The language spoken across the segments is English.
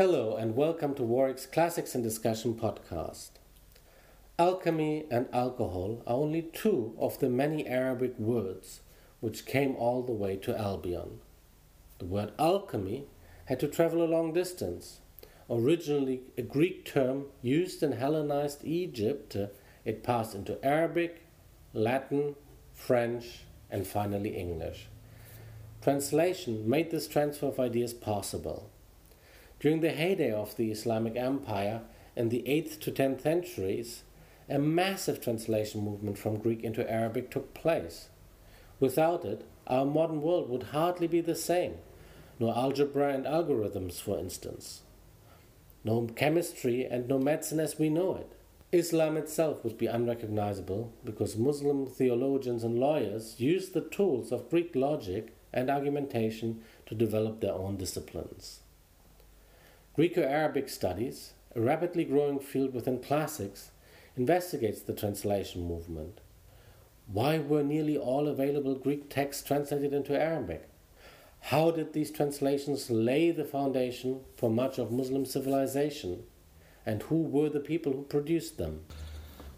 Hello, and welcome to Warwick's Classics in Discussion podcast. Alchemy and alcohol are only two of the many Arabic words which came all the way to Albion. The word alchemy had to travel a long distance. Originally a Greek term used in Hellenized Egypt, it passed into Arabic, Latin, French, and finally English. Translation made this transfer of ideas possible. During the heyday of the Islamic Empire in the 8th to 10th centuries, a massive translation movement from Greek into Arabic took place. Without it, our modern world would hardly be the same. No algebra and algorithms, for instance. No chemistry and no medicine as we know it. Islam itself would be unrecognizable because Muslim theologians and lawyers used the tools of Greek logic and argumentation to develop their own disciplines. Greco Arabic studies, a rapidly growing field within classics, investigates the translation movement. Why were nearly all available Greek texts translated into Arabic? How did these translations lay the foundation for much of Muslim civilization? And who were the people who produced them?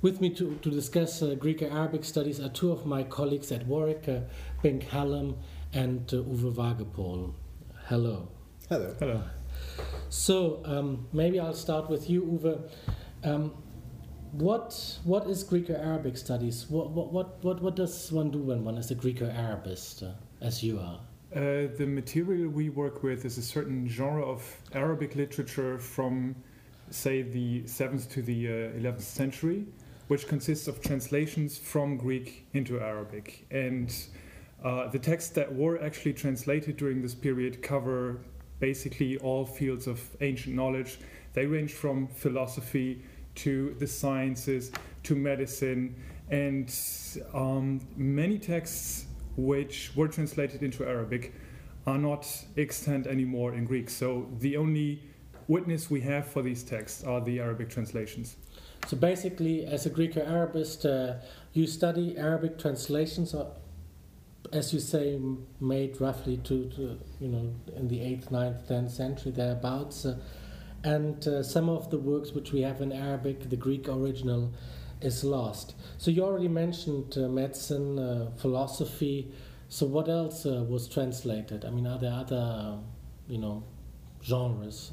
With me to, to discuss uh, Greek Arabic studies are two of my colleagues at Warwick, uh, Bink Hallum and uh, Uwe Vagelpohl. Hello. Hello. Hello. So um, maybe I'll start with you, Uwe. Um, what what is Greco-Arabic studies? What, what what what does one do when one is a Greco-Arabist, uh, as you are? Uh, the material we work with is a certain genre of Arabic literature from, say, the 7th to the uh, 11th century, which consists of translations from Greek into Arabic. And uh, the texts that were actually translated during this period cover basically all fields of ancient knowledge. They range from philosophy to the sciences to medicine, and um, many texts which were translated into Arabic are not extant anymore in Greek. So the only witness we have for these texts are the Arabic translations. So basically, as a Greek Greco-Arabist, uh, you study Arabic translations as you say, made roughly to, to, you know in the eighth, ninth, tenth century thereabouts, uh, and uh, some of the works which we have in Arabic, the Greek original, is lost. So you already mentioned uh, medicine, uh, philosophy. So what else uh, was translated? I mean, are there other, you know, genres?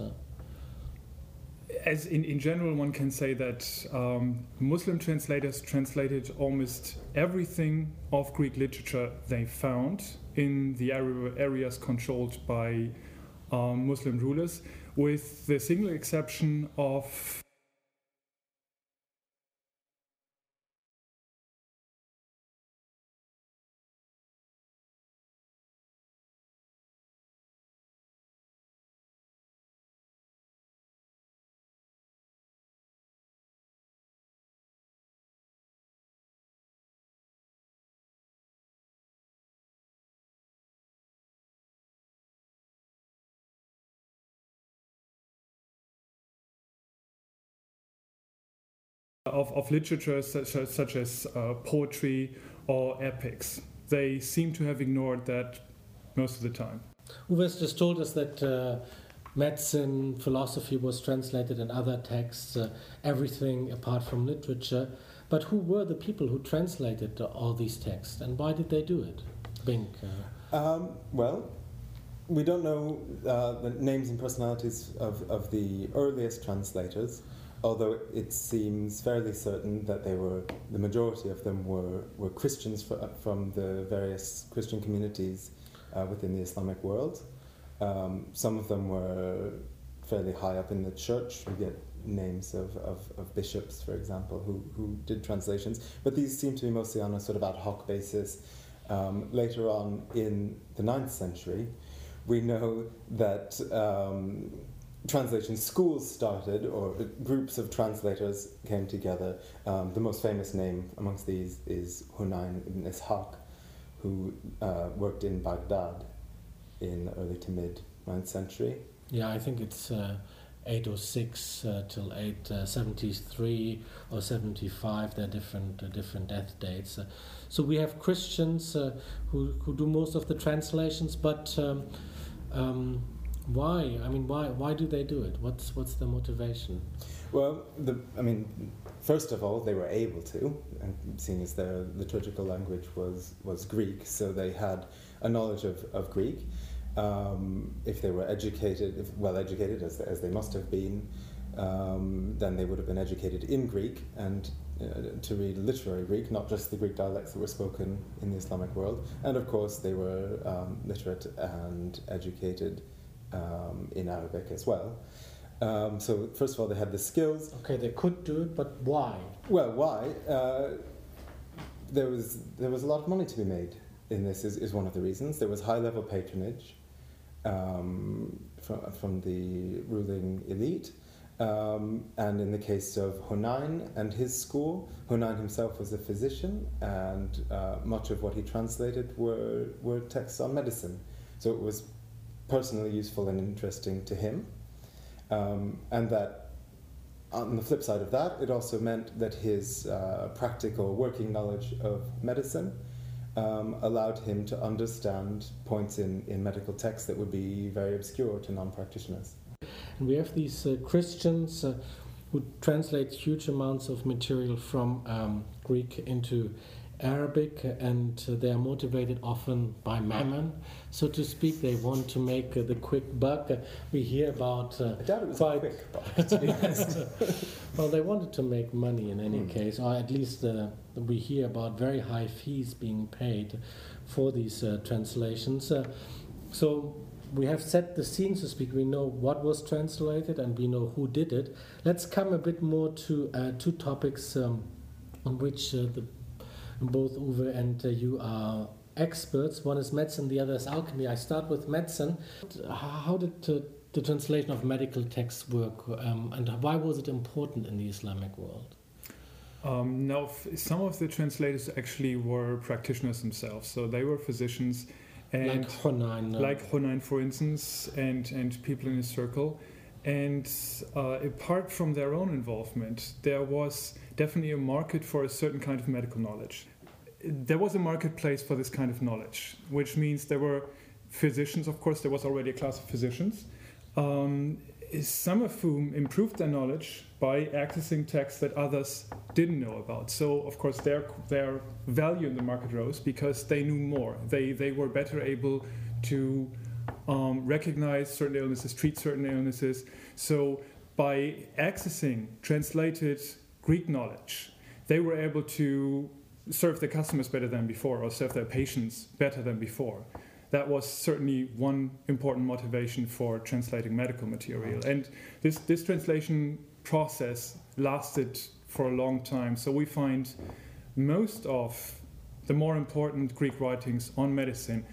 As in, in general, one can say that um, Muslim translators translated almost everything of Greek literature they found in the areas controlled by um, Muslim rulers, with the single exception of of, of literature such as, such as uh, poetry or epics. They seem to have ignored that most of the time. Uwe has just told us that uh, medicine, philosophy was translated in other texts, uh, everything apart from literature. But who were the people who translated all these texts and why did they do it? Bink. Uh. Um, well, we don't know uh, the names and personalities of, of the earliest translators although it seems fairly certain that they were the majority of them were, were Christians for, from the various Christian communities uh, within the Islamic world. Um, some of them were fairly high up in the church. We get names of, of, of, bishops, for example, who, who did translations, but these seem to be mostly on a sort of ad hoc basis. Um, later on in the 9th century, we know that um, translation schools started, or groups of translators came together. Um, the most famous name amongst these is Hunayn ibn Ishaq, who uh, worked in Baghdad in the early to mid 9th century. Yeah, I think it's uh, 806 uh, till 873 uh, or 75. There are different uh, different death dates. Uh, so we have Christians who who do most of the translations, but. Um, um, Why? I mean, why? Why do they do it? What's what's the motivation? Well, the, I mean, first of all, they were able to, seeing as their liturgical language was, was Greek, so they had a knowledge of, of Greek. Um, if they were educated, if well educated as, as they must have been, um, then they would have been educated in Greek and uh, to read literary Greek, not just the Greek dialects that were spoken in the Islamic world. And of course, they were um, literate and educated um, in Arabic as well. Um, so first of all, they had the skills. Okay, they could do it, but why? Well, why? Uh, there was there was a lot of money to be made in this. Is, is one of the reasons. There was high level patronage um, from from the ruling elite. Um, and in the case of Hunayn and his school, Hunayn himself was a physician, and uh, much of what he translated were, were texts on medicine. So it was personally useful and interesting to him. Um, and that on the flip side of that, it also meant that his uh, practical working knowledge of medicine um, allowed him to understand points in, in medical texts that would be very obscure to non practitioners. And we have these uh, Christians uh, who translate huge amounts of material from um, Greek into Arabic, and uh, they are motivated often by mammon, so to speak. They want to make uh, the quick buck. Uh, we hear about I doubt it was quite. quick buck. well, they wanted to make money in any case, or at least uh, we hear about very high fees being paid for these uh, translations. Uh, so we have set the scene, so to speak. We know what was translated and we know who did it. Let's come a bit more to uh, two topics um, on which uh, the, both Uwe and uh, you are experts. One is medicine, the other is alchemy. I start with medicine. How did uh, the translation of medical texts work, um, and why was it important in the Islamic world? Um, now, f- some of the translators actually were practitioners themselves, so they were physicians, and like Hunayn. uh, like Hunayn, for instance, and and people in his circle. And uh, apart from their own involvement, there was definitely a market for a certain kind of medical knowledge. There was a marketplace for this kind of knowledge, which means there were physicians. Of course, there was already a class of physicians. Um, some of whom improved their knowledge by accessing texts that others didn't know about. So, of course, their their value in the market rose because they knew more. They they were better able to um, recognize certain illnesses, treat certain illnesses. So, by accessing translated Greek knowledge, they were able to serve their customers better than before, or serve their patients better than before that was certainly one important motivation for translating medical material. And this, this translation process lasted for a long time. So we find most of the more important Greek writings on medicine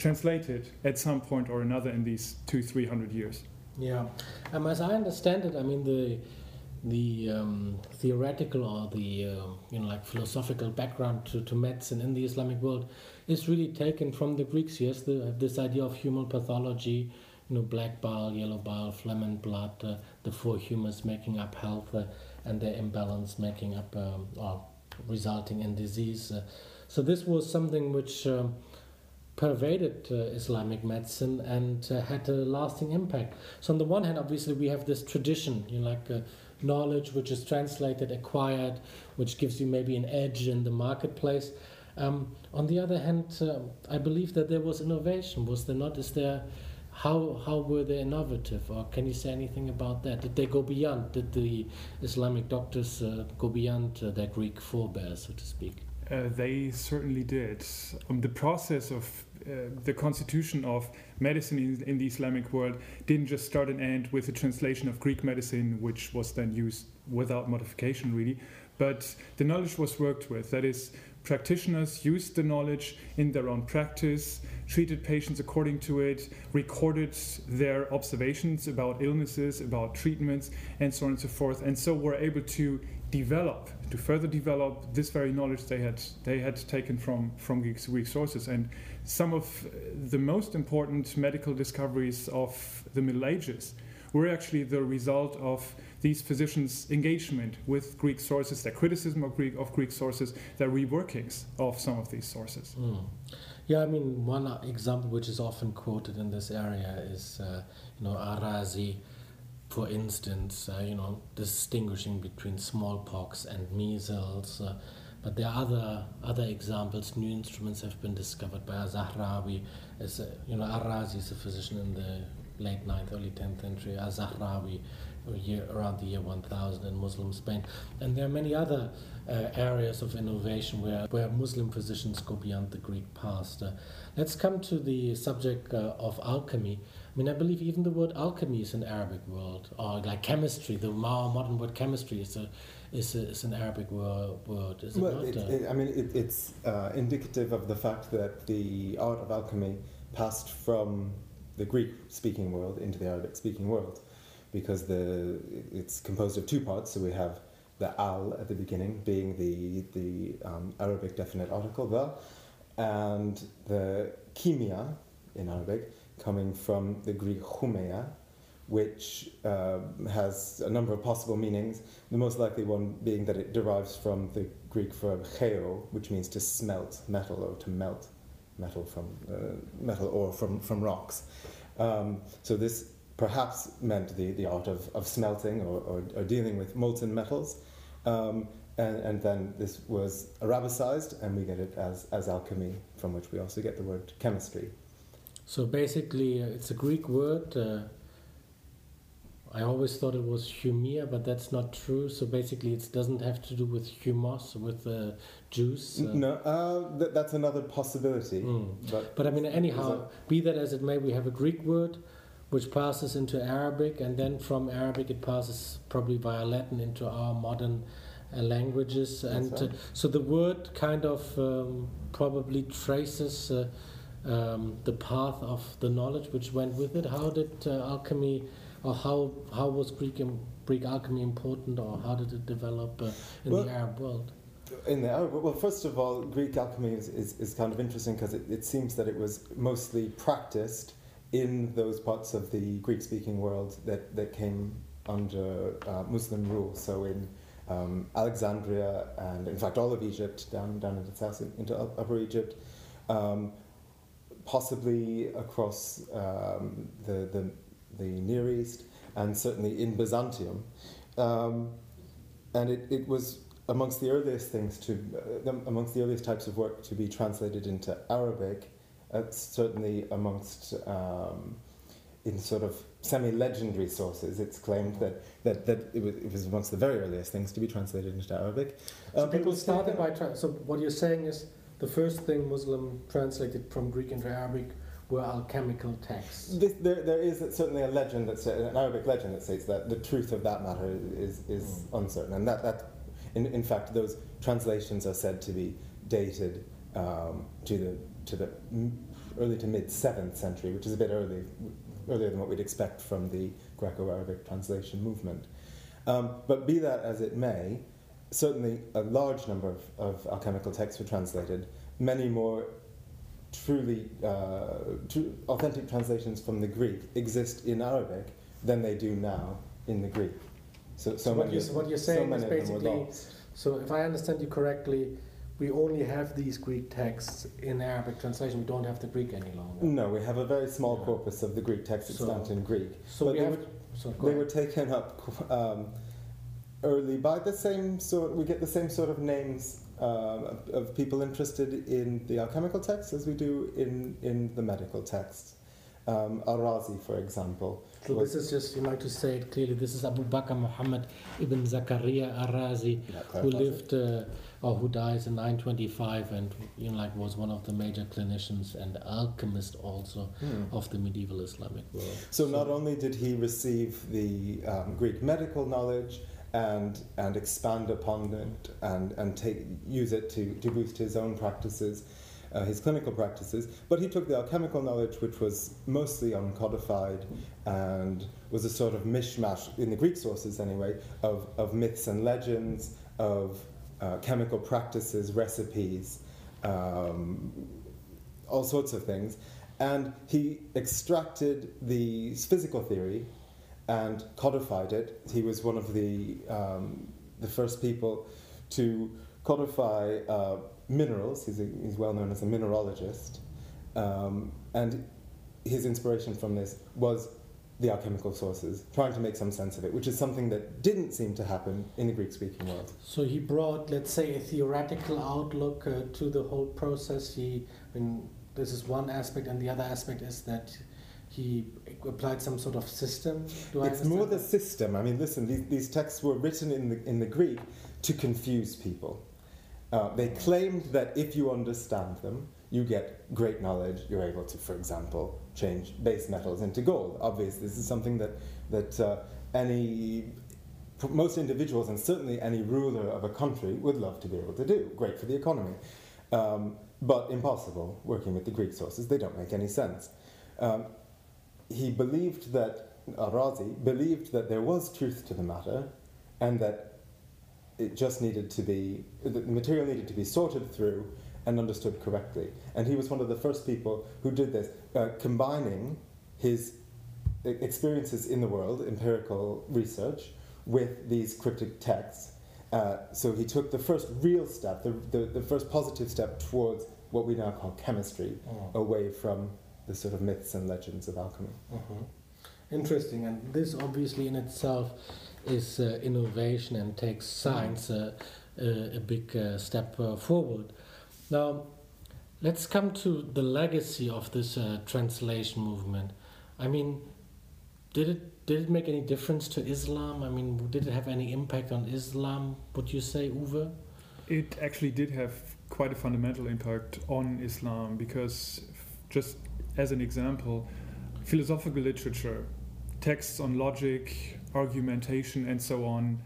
translated at some point or another in these two, three hundred years. Yeah, um, as I understand it, I mean the the um, theoretical or the uh, you know like philosophical background to, to medicine in the Islamic world is really taken from the Greeks. Yes, the, this idea of human pathology, you know, black bile, yellow bile, phlegm and blood, uh, the four humors making up health, uh, and their imbalance making up um, or resulting in disease. Uh, so this was something which. Um, pervaded uh, Islamic medicine and uh, had a lasting impact. So on the one hand, obviously, we have this tradition, you know, like uh, knowledge which is translated, acquired, which gives you maybe an edge in the marketplace. Um, on the other hand, uh, I believe that there was innovation. Was there not? Is there? How how were they innovative? Or can you say anything about that? Did they go beyond? Did the Islamic doctors uh, go beyond uh, their Greek forebears, so to speak? They certainly did. Um, the process of Uh, the constitution of medicine in, in, the Islamic world didn't just start and end with the translation of Greek medicine, which was then used without modification, really. But the knowledge was worked with. That is, practitioners used the knowledge in their own practice, treated patients according to it, recorded their observations about illnesses, about treatments, and so on and so forth, and so were able to develop to further develop this very knowledge they had they had taken from from Greek, sources. And some of the most important medical discoveries of the Middle Ages were actually the result of these physicians' engagement with Greek sources, their criticism of Greek of Greek sources, their reworkings of some of these sources. Mm. Yeah, I mean, one example which is often quoted in this area is, uh, you know, Arazi, for instance, uh, you know, distinguishing between smallpox and measles. Uh, but there are other other examples. New instruments have been discovered by Azahrawi. As you know, Arazi is a physician in the late 9th, early 10th century. Azahrawi, year, around the year 1000 in Muslim Spain. And there are many other uh, areas of innovation where, where Muslim physicians go beyond the Greek past. Uh, let's come to the subject uh, of alchemy. I mean, I believe even the word alchemy is an Arabic word, or like chemistry. The modern word chemistry is a is, a, is an Arabic word, word is it well, not? It, it, I mean, it, it's uh, indicative of the fact that the art of alchemy passed from the Greek-speaking world into the Arabic-speaking world, because the it's composed of two parts. So we have the al at the beginning, being the the um, Arabic definite article the, and the kimia in Arabic coming from the Greek humeia, which uh, has a number of possible meanings. The most likely one being that it derives from the Greek verb cheo, which means to smelt metal or to melt metal from uh, metal or from from rocks. Um, so this perhaps meant the, the art of, of smelting or, or, or dealing with molten metals. Um, and, and, then this was Arabicized, and we get it as, as alchemy, from which we also get the word chemistry. So basically, uh, it's a Greek word. Uh, I always thought it was humia, but that's not true. So basically, it doesn't have to do with humus, with uh, juice. Uh. No, uh, th- that's another possibility. Mm. But, but I mean, anyhow, that... be that as it may, we have a Greek word which passes into Arabic, and then from Arabic it passes probably via Latin into our modern uh, languages. and right. uh, so the word kind of um, probably traces uh, um, the path of the knowledge which went with it. How did uh, alchemy, or how, how was Greek, Greek alchemy important, or how did it develop uh, in well, the Arab world? in the Arab, well, first of all, Greek alchemy is, is, is kind of interesting because it, it seems that it was mostly practiced in those parts of the Greek speaking world that, that came under uh, Muslim rule. So in um, Alexandria and in fact all of Egypt, down, down into south, into upper Egypt, um, possibly across um, the, the, the Near East and certainly in Byzantium. Um, and it, it was amongst the earliest things to, uh, amongst the earliest types of work to be translated into Arabic uh, certainly amongst um, in sort of semi-legendary sources, it's claimed that, that, that it, was, it was amongst the very earliest things to be translated into Arabic. So um, people started by tra- so what you're saying is the first thing Muslim translated from Greek into Arabic were alchemical texts. This, there, there is certainly a legend that an Arabic legend that states that the truth of that matter is, is mm. uncertain, and that, that in, in fact those translations are said to be dated um, to the to the early to mid 7th century, which is a bit early, earlier than what we'd expect from the Greco Arabic translation movement. Um, but be that as it may, certainly a large number of, of alchemical texts were translated, many more truly uh, true, authentic translations from the Greek exist in Arabic than they do now in the Greek. So, so, so what, you, what, you're saying so is basically, so if I understand you correctly, we only have these Greek texts in Arabic translation. We don't have the Greek any longer. No, we have a very small yeah. corpus of the Greek texts extant so, in Greek. So but they, have, were, so they were taken up um, early by the same sort. We get the same sort of names uh, of people interested in the alchemical texts as we do in in the medical texts. Um, Al-Razi, for example. So this is just, you like to say it clearly, this is Abu Bakr Muhammad ibn Zakaria Al-Razi, who lived... Uh, or who dies in 925 and you know, like was one of the major clinicians and alchemist also hmm. of the medieval Islamic world. So, so, not only did he receive the um, Greek medical knowledge and and expand upon it and and take use it to to boost his own practices. Uh, his clinical practices, but he took the alchemical knowledge, which was mostly uncodified and was a sort of mishmash, in the Greek sources anyway, of, of myths and legends, of uh, chemical practices, recipes, um, all sorts of things. And he extracted the physical theory and codified it. He was one of the, um, the first people to codify uh, minerals. He's, a, he's well known as a mineralogist. Um, and his inspiration from this was the alchemical sources, trying to make some sense of it, which is something that didn't seem to happen in the Greek speaking world. So he brought, let's say, a theoretical outlook uh, to the whole process. He, I mean, this is one aspect, and the other aspect is that he applied some sort of system. Do it's more the system. I mean, listen, these, these texts were written in the, in the Greek to confuse people. Uh, they claimed that if you understand them, you get great knowledge. You're able to, for example, change base metals into gold. Obviously, this is something that that uh, any most individuals and certainly any ruler of a country would love to be able to do. Great for the economy, um, but impossible working with the Greek sources. They don't make any sense. Um, he believed that Arazi believed that there was truth to the matter, and that it just needed to be that the material needed to be sorted through and understood correctly. And he was one of the first people who did this, uh, combining his experiences in the world, empirical research, with these cryptic texts. Uh, so he took the first real step, the, the, the, first positive step towards what we now call chemistry, oh. away from the sort of myths and legends of alchemy. Mm-hmm. Interesting, and this obviously in itself is uh, innovation and takes science uh, uh a big uh, step uh, forward. Now, let's come to the legacy of this uh, translation movement. I mean, did it did it make any difference to Islam? I mean, did it have any impact on Islam? Would you say, Uwe? It actually did have quite a fundamental impact on Islam because, just as an example, philosophical literature, texts on logic, argumentation, and so on,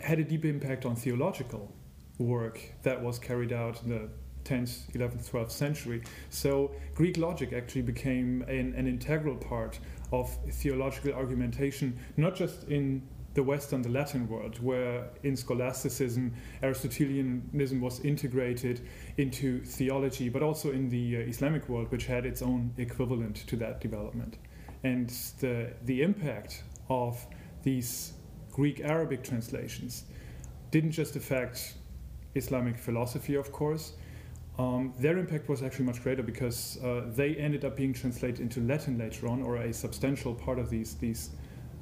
had a deep impact on theological work that was carried out in the 10th, 11th, 12th century. So Greek logic actually became an, an integral part of theological argumentation, not just in the Western, the Latin world, where in scholasticism, Aristotelianism was integrated into theology, but also in the uh, Islamic world, which had its own equivalent to that development. And the, the impact of these Greek Arabic translations didn't just affect Islamic philosophy, of course, um, their impact was actually much greater because uh, they ended up being translated into Latin later on, or a substantial part of these these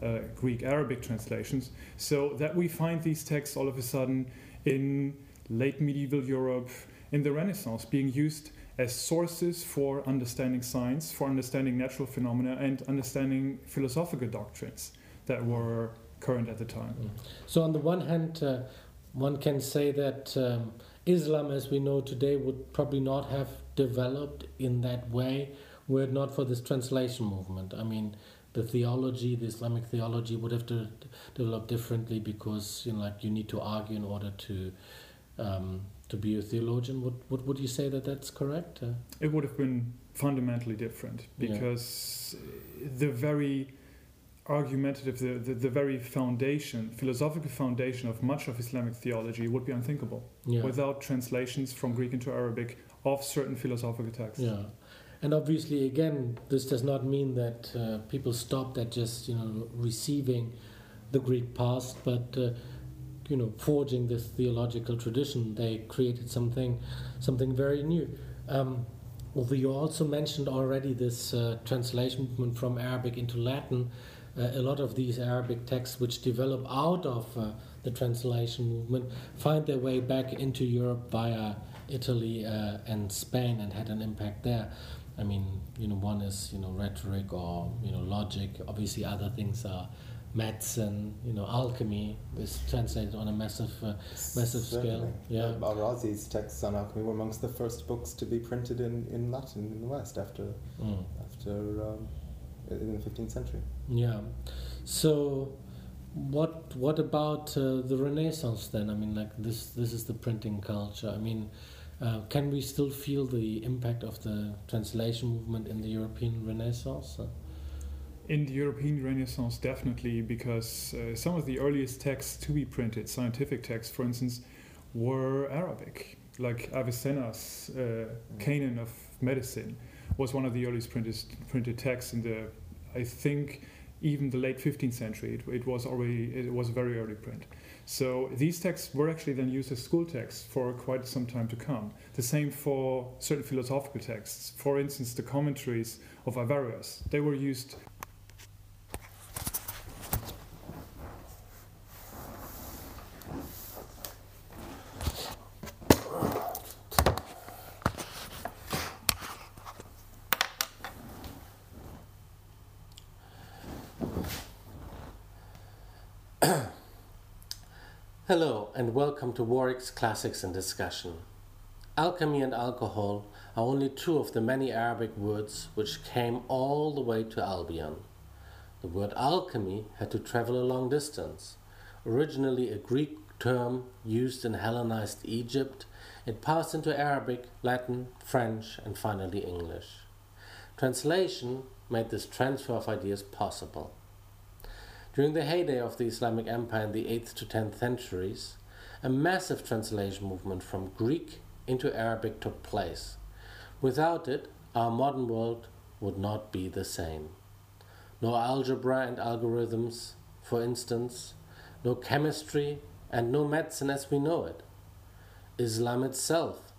uh, Greek Arabic translations. So that we find these texts all of a sudden in late medieval Europe, in the Renaissance, being used as sources for understanding science, for understanding natural phenomena, and understanding philosophical doctrines that were current at the time. Mm. So, on the one hand, uh, one can say that. Um, Islam, as we know today, would probably not have developed in that way were it not for this translation movement. I mean, the theology, the Islamic theology, would have to develop differently because you know, like you need to argue in order to um, to be a theologian. Would, would would you say that that's correct? Uh, it would have been fundamentally different because yeah. the very argumentative, the, the, the, very foundation, philosophical foundation of much of Islamic theology would be unthinkable yeah. without translations from Greek into Arabic of certain philosophical texts. Yeah. And obviously, again, this does not mean that uh, people stopped at just you know receiving the Greek past, but uh, you know forging this theological tradition. They created something, something very new. Um, you also mentioned already this uh, translation movement from Arabic into Latin uh, a lot of these Arabic texts, which develop out of uh, the translation movement, find their way back into Europe via Italy uh, and Spain and had an impact there. I mean, you know, one is you know rhetoric or you know logic. Obviously, other things are medicine, you know, alchemy is translated on a massive, uh, massive Certainly. scale. Yeah, uh, Al-Razi's texts on alchemy were amongst the first books to be printed in, in Latin in the West after mm. after um, in the 15th century. Yeah. So, what what about uh, the Renaissance then? I mean, like this this is the printing culture. I mean, uh, can we still feel the impact of the translation movement in the European Renaissance? In the European Renaissance, definitely, because uh, some of the earliest texts to be printed, scientific texts, for instance, were Arabic, like Avicenna's uh. Canon of Medicine was one of the earliest printed, printed texts in the, I think, even the late 15th century. It, it, was already it was a very early print. So these texts were actually then used as school texts for quite some time to come. The same for certain philosophical texts. For instance, the commentaries of Averroes. They were used Hello and welcome to Warwick's Classics in Discussion. Alchemy and alcohol are only two of the many Arabic words which came all the way to Albion. The word alchemy had to travel a long distance. Originally a Greek term used in Hellenized Egypt, it passed into Arabic, Latin, French, and finally English. Translation made this transfer of ideas possible. During the heyday of the Islamic Empire in the 8th to 10th centuries, a massive translation movement from Greek into Arabic took place. Without it, our modern world would not be the same. No algebra and algorithms, for instance, no chemistry, and no medicine as we know it. Islam itself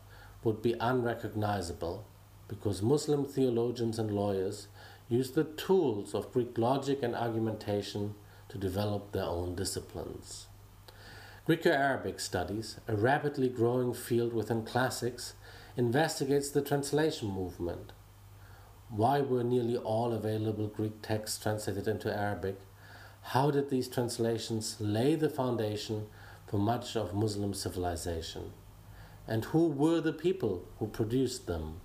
would be unrecognizable because Muslim theologians and lawyers used the tools of Greek logic and argumentation to develop their own disciplines. Greco Arabic studies, a rapidly growing field within classics, investigates the translation movement. Why were nearly all available Greek texts translated into Arabic? How did these translations lay the foundation for much of Muslim civilization? And who were the people who produced them?